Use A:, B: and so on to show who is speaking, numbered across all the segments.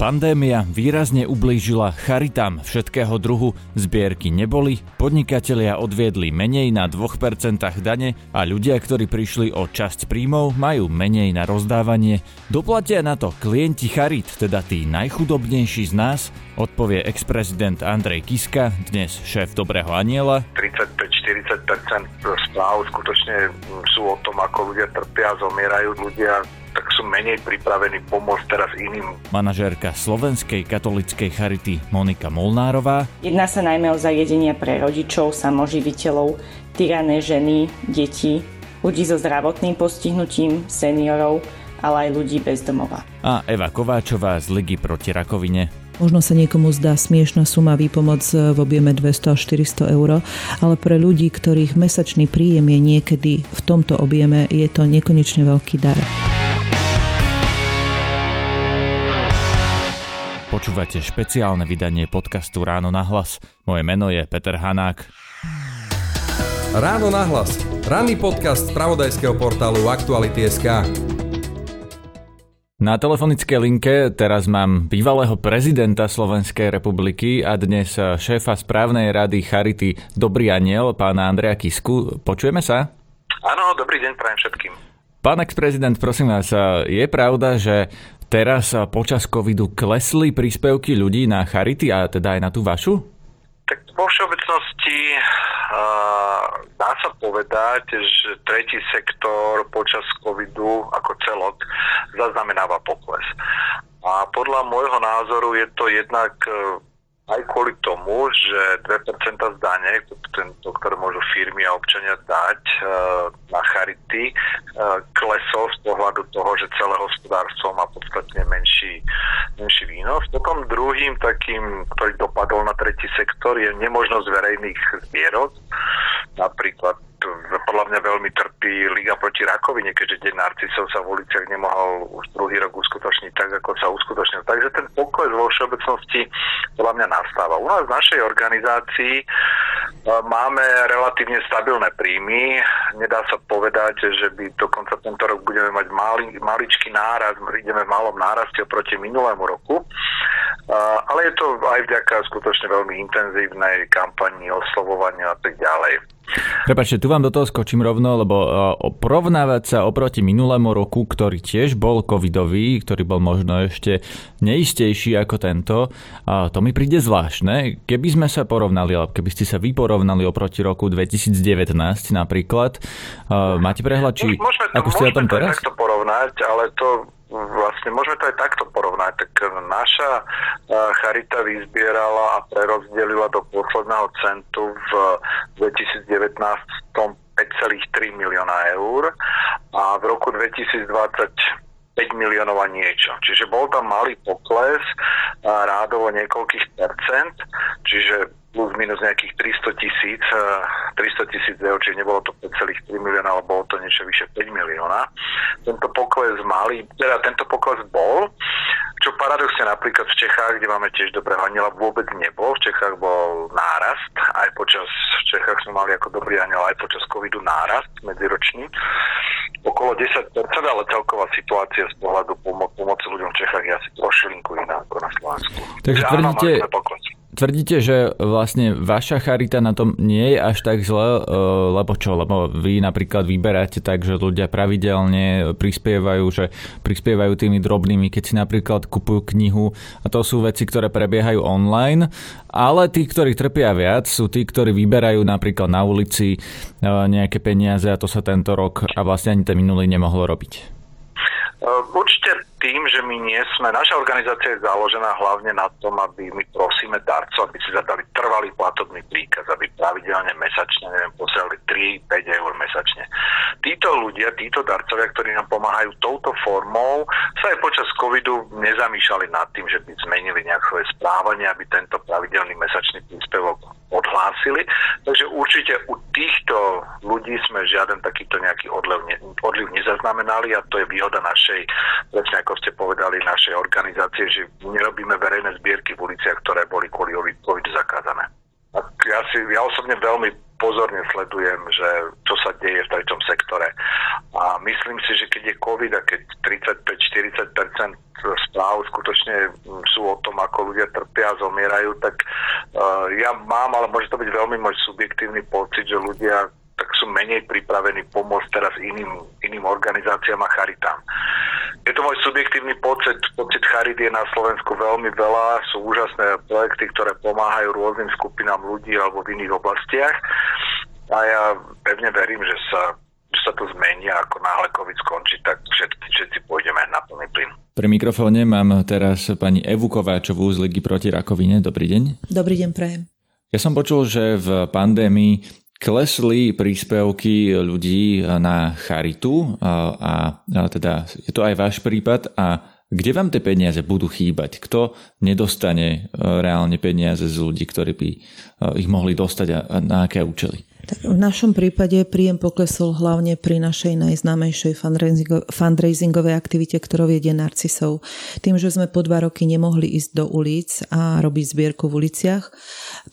A: Pandémia výrazne ublížila charitám všetkého druhu. Zbierky neboli, podnikatelia odviedli menej na 2% dane a ľudia, ktorí prišli o časť príjmov, majú menej na rozdávanie. Doplatia na to klienti charit, teda tí najchudobnejší z nás, odpovie ex-prezident Andrej Kiska, dnes šéf Dobrého aniela.
B: 35-40% správ skutočne sú o tom, ako ľudia trpia, zomierajú ľudia tak sú menej pripravení pomôcť teraz iným.
A: Manažérka Slovenskej katolickej charity Monika Molnárová.
C: Jedná sa najmä o zariadenia pre rodičov, samoživiteľov, tyrané ženy, deti, ľudí so zdravotným postihnutím, seniorov, ale aj ľudí bez domova.
A: A Eva Kováčová z Ligy proti rakovine.
D: Možno sa niekomu zdá smiešná suma výpomoc v objeme 200 až 400 eur, ale pre ľudí, ktorých mesačný príjem je niekedy v tomto objeme, je to nekonečne veľký dar.
A: Počúvate špeciálne vydanie podcastu Ráno na hlas. Moje meno je Peter Hanák.
E: Ráno na hlas. Ranný podcast z pravodajského portálu Aktuality.sk.
A: Na telefonickej linke teraz mám bývalého prezidenta Slovenskej republiky a dnes šéfa správnej rady Charity Dobrý aniel, pána Andreja Kisku. Počujeme sa?
B: Áno, dobrý deň prajem všetkým.
A: Pán ex-prezident, prosím vás, je pravda, že teraz počas covidu klesli príspevky ľudí na charity a teda aj na tú vašu?
B: Tak vo všeobecnosti uh, dá sa povedať, že tretí sektor počas covidu ako celok zaznamenáva pokles. A podľa môjho názoru je to jednak aj kvôli tomu, že 2% z dane, ktoré môžu firmy a občania dať e, na charity, e, klesol z pohľadu toho, že celé hospodárstvo má podstatne menší, menší výnos. Potom druhým takým, ktorý dopadol na tretí sektor, je nemožnosť verejných zbierok. Napríklad podľa mňa veľmi trpí Liga proti rakovine, keďže Deň narcisov sa v uliciach nemohol už druhý rok uskutočniť tak, ako sa uskutočnil. Takže ten pokles vo všeobecnosti podľa mňa nastáva. U nás v našej organizácii e, máme relatívne stabilné príjmy. Nedá sa povedať, že by dokonca tento rok budeme mať malý, maličký náraz, ideme v malom náraste oproti minulému roku. E, ale je to aj vďaka skutočne veľmi intenzívnej kampani, oslovovania a tak ďalej.
A: Prepačte, tu vám do toho skočím rovno, lebo uh, porovnávať sa oproti minulému roku, ktorý tiež bol covidový, ktorý bol možno ešte neistejší ako tento, to mi príde zvláštne. Keby sme sa porovnali, alebo keby ste sa vy porovnali oproti roku 2019 napríklad, uh, máte prehľad, či
B: môžeme to,
A: ako ste o tom teraz?
B: takto porovnať, ale to vlastne môžeme to aj takto porovnať. Tak naša e, charita vyzbierala a prerozdelila do posledného centu v 2019 5,3 milióna eur a v roku 2020 5 miliónov a niečo. Čiže bol tam malý pokles rádovo niekoľkých percent, čiže plus minus nejakých 300 tisíc, 300 tisíc eur, čiže nebolo to 5,3 milióna, ale bolo to niečo vyše 5 milióna. Tento pokles malý, teda tento pokles bol, čo paradoxne napríklad v Čechách, kde máme tiež dobrého aniela, vôbec nebol. V Čechách bol nárast, aj počas, v Čechách sme mali ako dobrý aniel aj počas covidu nárast medziročný. Okolo 10%, ale celková situácia z pohľadu pomo- pomoci ľuďom v Čechách je asi trošilinku iná ako na Slovensku.
A: Takže tvrdíte, tvrdíte, že vlastne vaša charita na tom nie je až tak zle, e, lebo čo? Lebo vy napríklad vyberáte tak, že ľudia pravidelne prispievajú, že prispievajú tými drobnými, keď si napríklad kupujú knihu a to sú veci, ktoré prebiehajú online, ale tí, ktorí trpia viac, sú tí, ktorí vyberajú napríklad na ulici e, nejaké peniaze a to sa tento rok a vlastne ani ten minulý nemohlo robiť.
B: Určite tým, že my nie sme, naša organizácia je založená hlavne na tom, aby my prosíme darcov, aby si zadali trvalý platobný príkaz, aby pravidelne mesačne, neviem, posielali 3-5 eur mesačne. Títo ľudia, títo darcovia, ktorí nám pomáhajú touto formou, sa aj počas covidu nezamýšľali nad tým, že by zmenili nejak svoje správanie, aby tento pravidelný mesačný príspevok odhlásili. Takže určite u týchto ľudí sme žiaden takýto nejaký odliv, ne, odliv nezaznamenali a to je výhoda našej, presne ako ste povedali, našej organizácie, že nerobíme verejné zbierky v uliciach, ktoré boli kvôli COVID zakázané. Ja, si, ja osobne veľmi pozorne sledujem, že čo sa deje v treťom sektore. A myslím si, že keď je COVID a keď 35-40% správ skutočne sú o tom, ako ľudia trpia a zomierajú, tak uh, ja mám, ale môže to byť veľmi môj subjektívny pocit, že ľudia tak sú menej pripravení pomôcť teraz iným, iným organizáciám a charitám. Je to môj subjektívny pocit, pocit charity je na Slovensku veľmi veľa, sú úžasné projekty, ktoré pomáhajú rôznym skupinám ľudí alebo v iných oblastiach a ja pevne verím, že sa, že sa to zmení a ako náhle COVID skončí, tak všetci, všetci pôjdeme na plný plyn.
A: Pri mikrofóne mám teraz pani Evu Kováčovú z Ligy proti rakovine. Dobrý deň.
D: Dobrý deň, prajem.
A: Ja som počul, že v pandémii klesli príspevky ľudí na charitu a, a teda je to aj váš prípad a kde vám tie peniaze budú chýbať? Kto nedostane e, reálne peniaze z ľudí, ktorí by e, ich mohli dostať a na aké účely?
D: Tak v našom prípade príjem poklesol hlavne pri našej najznámejšej fundraisingovej aktivite, ktorou je narcisov. Tým, že sme po dva roky nemohli ísť do ulic a robiť zbierku v uliciach,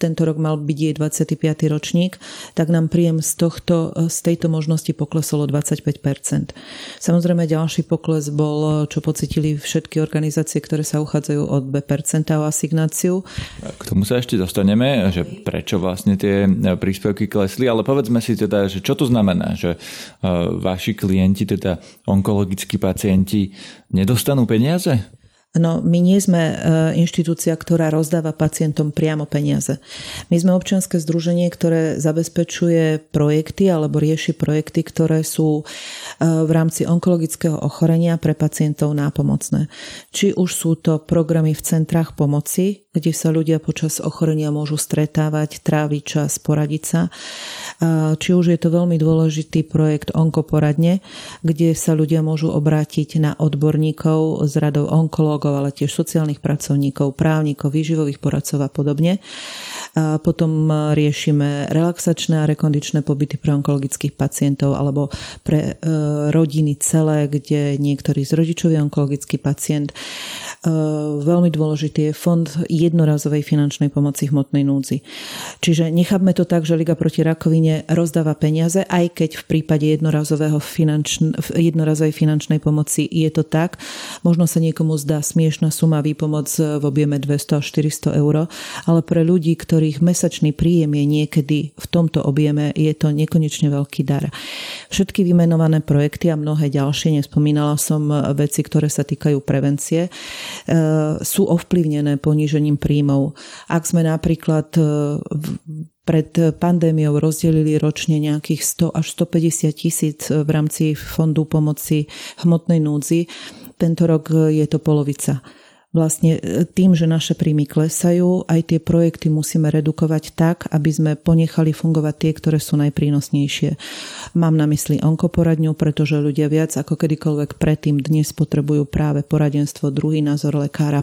D: tento rok mal byť jej 25. ročník, tak nám príjem z, tohto, z tejto možnosti poklesol o 25%. Samozrejme ďalší pokles bol, čo pocitili všetky organizácie, ktoré sa uchádzajú od 2% o asignáciu.
A: K tomu sa ešte dostaneme, že prečo vlastne tie príspevky klesli ale povedzme si teda, že čo to znamená, že uh, vaši klienti, teda onkologickí pacienti, nedostanú peniaze?
D: No, my nie sme e, inštitúcia, ktorá rozdáva pacientom priamo peniaze. My sme občianske združenie, ktoré zabezpečuje projekty alebo rieši projekty, ktoré sú e, v rámci onkologického ochorenia pre pacientov nápomocné. Či už sú to programy v centrách pomoci, kde sa ľudia počas ochorenia môžu stretávať, tráviť čas, poradiť sa. Či už je to veľmi dôležitý projekt Onkoporadne, kde sa ľudia môžu obrátiť na odborníkov z radov onkológov, ale tiež sociálnych pracovníkov, právnikov, výživových poradcov a podobne. A potom riešime relaxačné a rekondičné pobyty pre onkologických pacientov alebo pre e, rodiny celé, kde niektorý z rodičov je onkologický pacient. E, veľmi dôležitý je fond jednorazovej finančnej pomoci hmotnej núdzi. Čiže nechápme to tak, že Liga proti rakovine rozdáva peniaze, aj keď v prípade jednorazového finančn- jednorazovej finančnej pomoci je to tak. Možno sa niekomu zdá smiešná suma výpomoc v objeme 200 až 400 eur, ale pre ľudí, ktorých mesačný príjem je niekedy v tomto objeme, je to nekonečne veľký dar. Všetky vymenované projekty a mnohé ďalšie, nespomínala som veci, ktoré sa týkajú prevencie, e, sú ovplyvnené ponížením príjmov. Ak sme napríklad e, pred pandémiou rozdelili ročne nejakých 100 až 150 tisíc v rámci Fondu pomoci hmotnej núdzi, tento rok je to polovica vlastne e, tým, že naše príjmy klesajú, aj tie projekty musíme redukovať tak, aby sme ponechali fungovať tie, ktoré sú najprínosnejšie. Mám na mysli onkoporadňu, pretože ľudia viac ako kedykoľvek predtým dnes potrebujú práve poradenstvo, druhý názor lekára,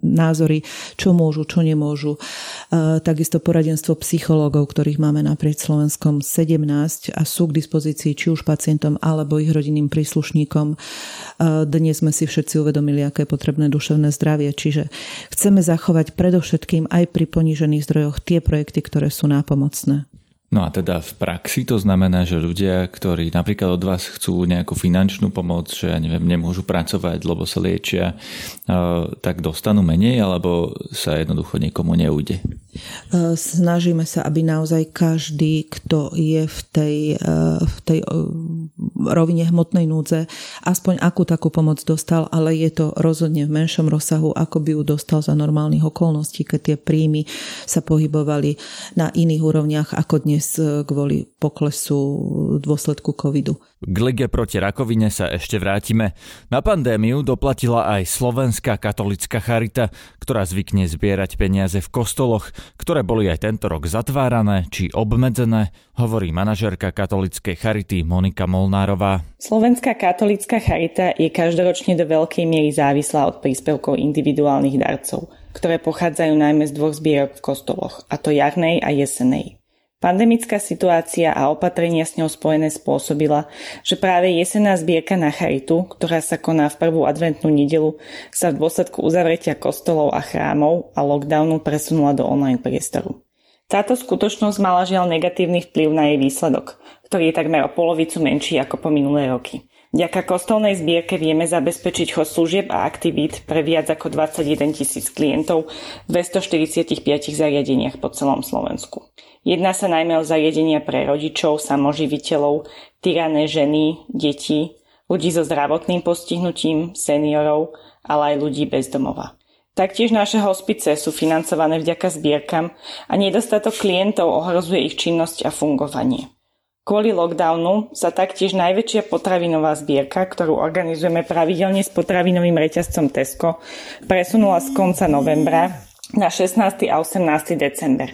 D: názory, čo môžu, čo nemôžu. E, takisto poradenstvo psychológov, ktorých máme naprieč Slovenskom 17 a sú k dispozícii či už pacientom alebo ich rodinným príslušníkom. E, dnes sme si všetci uvedomili, aké je potrebné duševné duševné zdravie. Čiže chceme zachovať predovšetkým aj pri ponížených zdrojoch tie projekty, ktoré sú nápomocné.
A: No a teda v praxi to znamená, že ľudia, ktorí napríklad od vás chcú nejakú finančnú pomoc, že ja neviem, nemôžu pracovať, lebo sa liečia, tak dostanú menej, alebo sa jednoducho niekomu neujde?
D: Snažíme sa, aby naozaj každý, kto je v tej, v tej rovine hmotnej núdze, aspoň akú takú pomoc dostal, ale je to rozhodne v menšom rozsahu, ako by ju dostal za normálnych okolností, keď tie príjmy sa pohybovali na iných úrovniach ako dnes dnes e, kvôli poklesu dôsledku covidu.
A: K lige proti rakovine sa ešte vrátime. Na pandémiu doplatila aj Slovenská katolická charita, ktorá zvykne zbierať peniaze v kostoloch, ktoré boli aj tento rok zatvárané či obmedzené, hovorí manažerka katolickej charity Monika Molnárová.
C: Slovenská katolická charita je každoročne do veľkej miery závislá od príspevkov individuálnych darcov, ktoré pochádzajú najmä z dvoch zbierok v kostoloch, a to jarnej a jesenej. Pandemická situácia a opatrenia s ňou spojené spôsobila, že práve jesená zbierka na charitu, ktorá sa koná v prvú adventnú nedelu, sa v dôsledku uzavretia kostolov a chrámov a lockdownu presunula do online priestoru. Táto skutočnosť mala žiaľ negatívny vplyv na jej výsledok, ktorý je takmer o polovicu menší ako po minulé roky. Vďaka kostolnej zbierke vieme zabezpečiť chod služieb a aktivít pre viac ako 21 tisíc klientov v 245 zariadeniach po celom Slovensku. Jedná sa najmä o zariadenia pre rodičov, samoživiteľov, tyrané ženy, deti, ľudí so zdravotným postihnutím, seniorov, ale aj ľudí bez domova. Taktiež naše hospice sú financované vďaka zbierkam a nedostatok klientov ohrozuje ich činnosť a fungovanie. Kvôli lockdownu sa taktiež najväčšia potravinová zbierka, ktorú organizujeme pravidelne s potravinovým reťazcom Tesco, presunula z konca novembra na 16. a 18. december.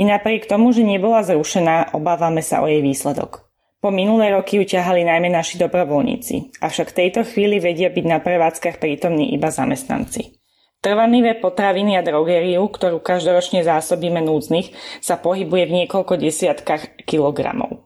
C: I napriek tomu, že nebola zrušená, obávame sa o jej výsledok. Po minulé roky ju najmä naši dobrovoľníci, avšak v tejto chvíli vedia byť na prevádzkach prítomní iba zamestnanci. Trvanlivé potraviny a drogériu, ktorú každoročne zásobíme núdznych, sa pohybuje v niekoľko desiatkách kilogramov.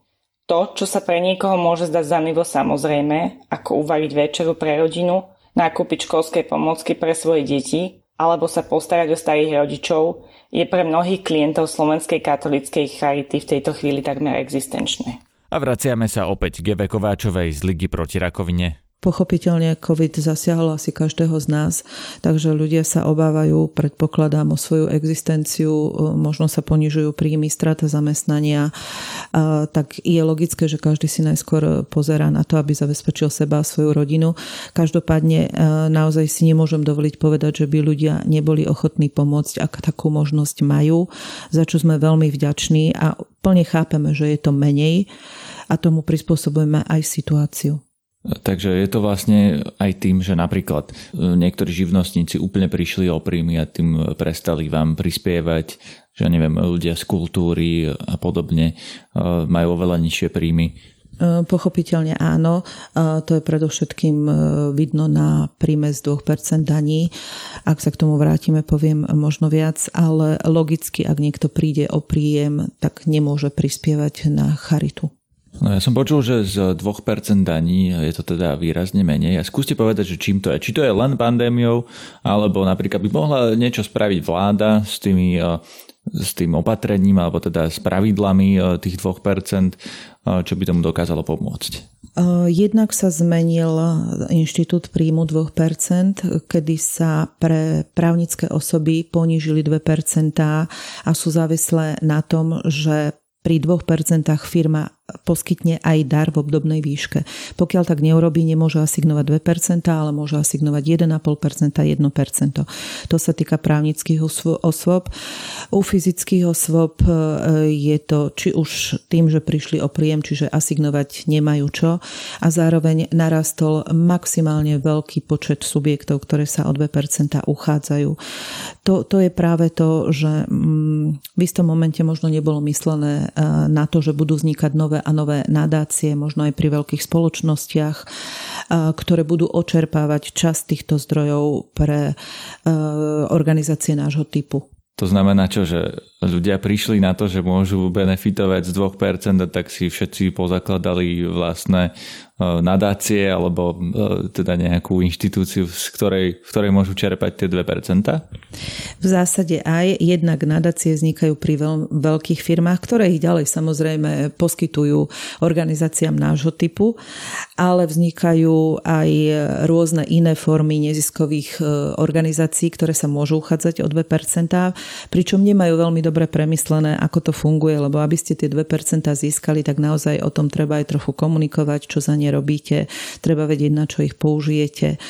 C: To, čo sa pre niekoho môže zdať zanivo samozrejme, ako uvariť večeru pre rodinu, nakúpiť školské pomocky pre svoje deti alebo sa postarať o starých rodičov, je pre mnohých klientov Slovenskej katolíckej charity v tejto chvíli takmer existenčné.
A: A vraciame sa opäť k Kováčovej z Ligy proti rakovine.
D: Pochopiteľne COVID zasiahol asi každého z nás, takže ľudia sa obávajú, predpokladám o svoju existenciu, možno sa ponižujú príjmy, strata zamestnania, tak je logické, že každý si najskôr pozerá na to, aby zabezpečil seba a svoju rodinu. Každopádne naozaj si nemôžem dovoliť povedať, že by ľudia neboli ochotní pomôcť, ak takú možnosť majú, za čo sme veľmi vďační a plne chápeme, že je to menej a tomu prispôsobujeme aj situáciu.
A: Takže je to vlastne aj tým, že napríklad e, niektorí živnostníci úplne prišli o príjmy a tým prestali vám prispievať, že neviem, ľudia z kultúry a podobne e, majú oveľa nižšie príjmy. E,
D: pochopiteľne áno. To je predovšetkým vidno na príjme z 2% daní. Ak sa k tomu vrátime, poviem možno viac, ale logicky, ak niekto príde o príjem, tak nemôže prispievať na charitu.
A: No ja som počul, že z 2% daní je to teda výrazne menej. A skúste povedať, že čím to je. Či to je len pandémiou, alebo napríklad by mohla niečo spraviť vláda s tými eh, s tým opatrením alebo teda s pravidlami eh, tých 2%, eh, čo by tomu dokázalo pomôcť?
D: Jednak sa zmenil inštitút príjmu 2%, kedy sa pre právnické osoby ponížili 2% a sú závislé na tom, že pri 2% firma poskytne aj dar v obdobnej výške. Pokiaľ tak neurobí, nemôže asignovať 2%, ale môže asignovať 1,5%, 1%. To sa týka právnických osôb. U fyzických osôb e, je to či už tým, že prišli o príjem, čiže asignovať nemajú čo a zároveň narastol maximálne veľký počet subjektov, ktoré sa o 2% uchádzajú. To, to je práve to, že mm, v istom momente možno nebolo myslené e, na to, že budú vznikať nové nové a nové nadácie, možno aj pri veľkých spoločnostiach, ktoré budú očerpávať časť týchto zdrojov pre organizácie nášho typu.
A: To znamená čo, že ľudia prišli na to, že môžu benefitovať z 2%, tak si všetci pozakladali vlastné nadácie alebo e, teda nejakú inštitúciu, z ktorej, v ktorej môžu čerpať tie 2%?
D: V zásade aj. Jednak nadácie vznikajú pri veľ, veľkých firmách, ktoré ich ďalej samozrejme poskytujú organizáciám nášho typu, ale vznikajú aj rôzne iné formy neziskových e, organizácií, ktoré sa môžu uchádzať o 2%, pričom nemajú veľmi dobre premyslené, ako to funguje, lebo aby ste tie 2% získali, tak naozaj o tom treba aj trochu komunikovať, čo za ne robíte, treba vedieť, na čo ich použijete.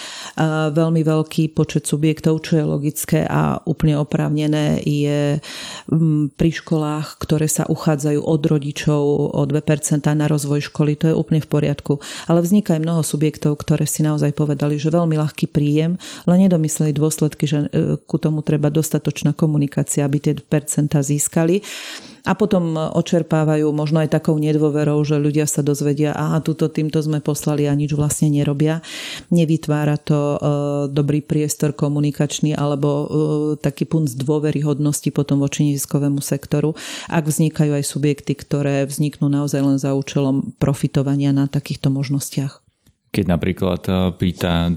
D: Veľmi veľký počet subjektov, čo je logické a úplne oprávnené, je mm, pri školách, ktoré sa uchádzajú od rodičov o 2% na rozvoj školy. To je úplne v poriadku. Ale vzniká aj mnoho subjektov, ktoré si naozaj povedali, že veľmi ľahký príjem, len nedomysleli dôsledky, že e, ku tomu treba dostatočná komunikácia, aby tie percentá získali a potom očerpávajú možno aj takou nedôverou, že ľudia sa dozvedia, aha, túto týmto sme poslali a nič vlastne nerobia. Nevytvára to e, dobrý priestor komunikačný alebo e, taký punt dôveryhodnosti potom voči neziskovému sektoru, ak vznikajú aj subjekty, ktoré vzniknú naozaj len za účelom profitovania na takýchto možnostiach
A: keď napríklad e, pýta 2%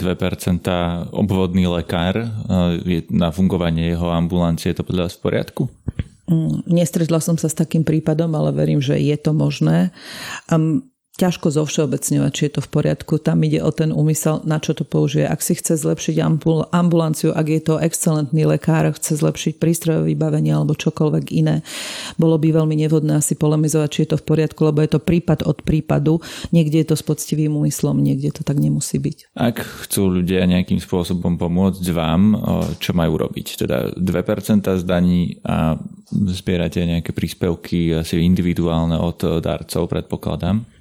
A: obvodný lekár na fungovanie jeho ambulancie, je to podľa vás v poriadku?
D: Mm, nestretla som sa s takým prípadom, ale verím, že je to možné. Um, ťažko zovšeobecňovať, či je to v poriadku. Tam ide o ten úmysel, na čo to použije. Ak si chce zlepšiť ambul- ambulanciu, ak je to excelentný lekár, chce zlepšiť prístrojové vybavenie alebo čokoľvek iné, bolo by veľmi nevhodné asi polemizovať, či je to v poriadku, lebo je to prípad od prípadu. Niekde je to s poctivým úmyslom, niekde to tak nemusí byť.
A: Ak chcú ľudia nejakým spôsobom pomôcť vám, čo majú robiť? Teda 2% zdaní a zbierate nejaké príspevky asi individuálne od darcov, predpokladám?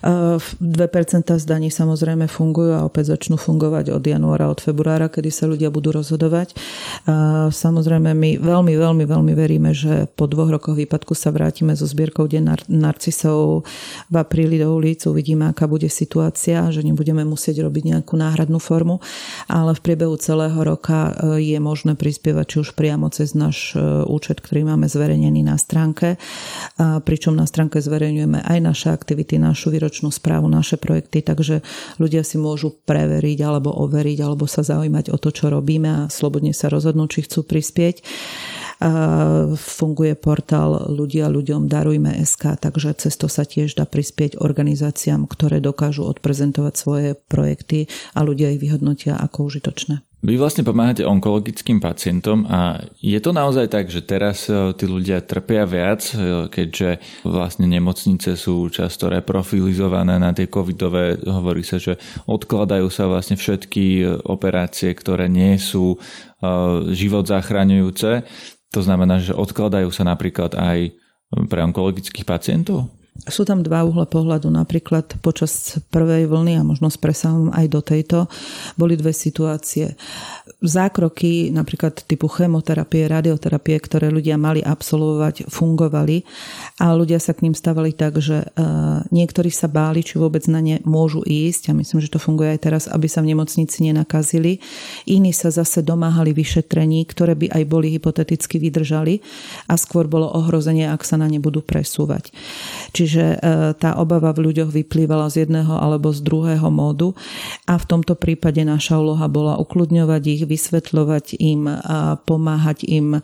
D: 2% zdaní samozrejme fungujú a opäť začnú fungovať od januára, od februára, kedy sa ľudia budú rozhodovať. Samozrejme my veľmi, veľmi, veľmi veríme, že po dvoch rokoch výpadku sa vrátime so zbierkou Deň narcisov v apríli do ulic, uvidíme, aká bude situácia, že nebudeme musieť robiť nejakú náhradnú formu, ale v priebehu celého roka e, je možné prispievať či už priamo cez náš e, účet, ktorý máme zverejnený na stránke, pričom na stránke zverejňujeme aj naše aktivity, našu výročnú správu, naše projekty, takže ľudia si môžu preveriť alebo overiť alebo sa zaujímať o to, čo robíme a slobodne sa rozhodnúť, či chcú prispieť. Funguje portál ľudia ľuďom darujme SK, takže cez to sa tiež dá prispieť organizáciám, ktoré dokážu odprezentovať svoje projekty a ľudia ich vyhodnotia ako užitočné.
A: Vy vlastne pomáhate onkologickým pacientom a je to naozaj tak, že teraz e, tí ľudia trpia viac, e, keďže vlastne nemocnice sú často reprofilizované na tie covidové, hovorí sa, že odkladajú sa vlastne všetky e, operácie, ktoré nie sú život zachraňujúce. To znamená, že odkladajú sa napríklad aj pre onkologických pacientov?
D: Sú tam dva uhle pohľadu. Napríklad počas prvej vlny a možno s presahom aj do tejto boli dve situácie. Zákroky napríklad typu chemoterapie, radioterapie, ktoré ľudia mali absolvovať, fungovali a ľudia sa k ním stavali tak, že uh, niektorí sa báli, či vôbec na ne môžu ísť a myslím, že to funguje aj teraz, aby sa v nemocnici nenakazili. Iní sa zase domáhali vyšetrení, ktoré by aj boli hypoteticky vydržali a skôr bolo ohrozenie, ak sa na ne budú presúvať. Čiže Čiže e, tá obava v ľuďoch vyplývala z jedného alebo z druhého módu a v tomto prípade naša úloha bola ukludňovať ich, vysvetľovať im pomáhať im e,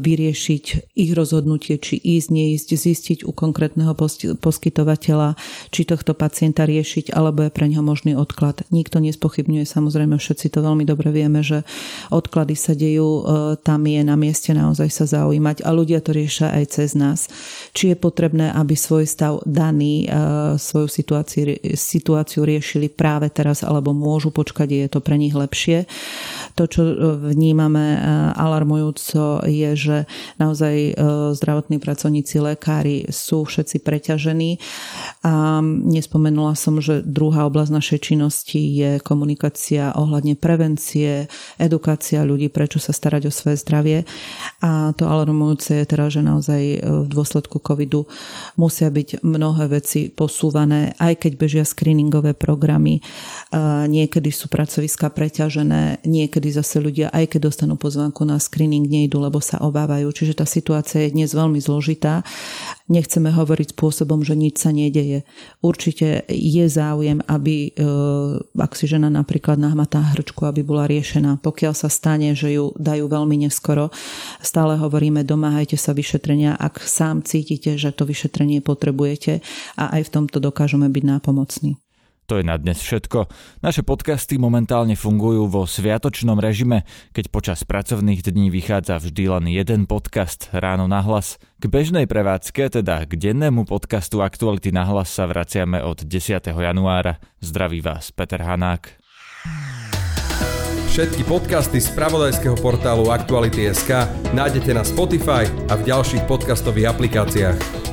D: vyriešiť ich rozhodnutie, či ísť, neísť, zistiť u konkrétneho poskytovateľa, či tohto pacienta riešiť, alebo je pre neho možný odklad. Nikto nespochybňuje, samozrejme všetci to veľmi dobre vieme, že odklady sa dejú, e, tam je na mieste naozaj sa zaujímať a ľudia to riešia aj cez nás. Či je potrebné, aby svoj svoj stav daný, e, svoju situáciu, situáciu riešili práve teraz alebo môžu počkať, je to pre nich lepšie. To, čo e, vnímame e, alarmujúco, je, že naozaj zdravotní pracovníci, lekári sú všetci preťažení. A nespomenula som, že druhá oblasť našej činnosti je komunikácia ohľadne prevencie, edukácia ľudí, prečo sa starať o svoje zdravie. A to alarmujúce je teda, že naozaj v dôsledku covidu musia byť mnohé veci posúvané, aj keď bežia screeningové programy. Niekedy sú pracoviská preťažené, niekedy zase ľudia, aj keď dostanú pozvánku na screening, nejdu, lebo sa obávajú. Čiže tá situácia je dnes veľmi zložitá. Nechceme hovoriť spôsobom, že nič sa nedeje. Určite je záujem, aby, e, ak si žena napríklad nahmatá hrčku, aby bola riešená. Pokiaľ sa stane, že ju dajú veľmi neskoro, stále hovoríme, domáhajte sa vyšetrenia, ak sám cítite, že to vyšetrenie potrebujete a aj v tomto dokážeme byť nápomocní.
A: To je na dnes všetko. Naše podcasty momentálne fungujú vo sviatočnom režime, keď počas pracovných dní vychádza vždy len jeden podcast ráno na hlas. K bežnej prevádzke, teda k dennému podcastu Aktuality na hlas sa vraciame od 10. januára. Zdraví vás Peter Hanák.
E: Všetky podcasty z pravodajského portálu Aktuality.sk nájdete na Spotify a v ďalších podcastových aplikáciách.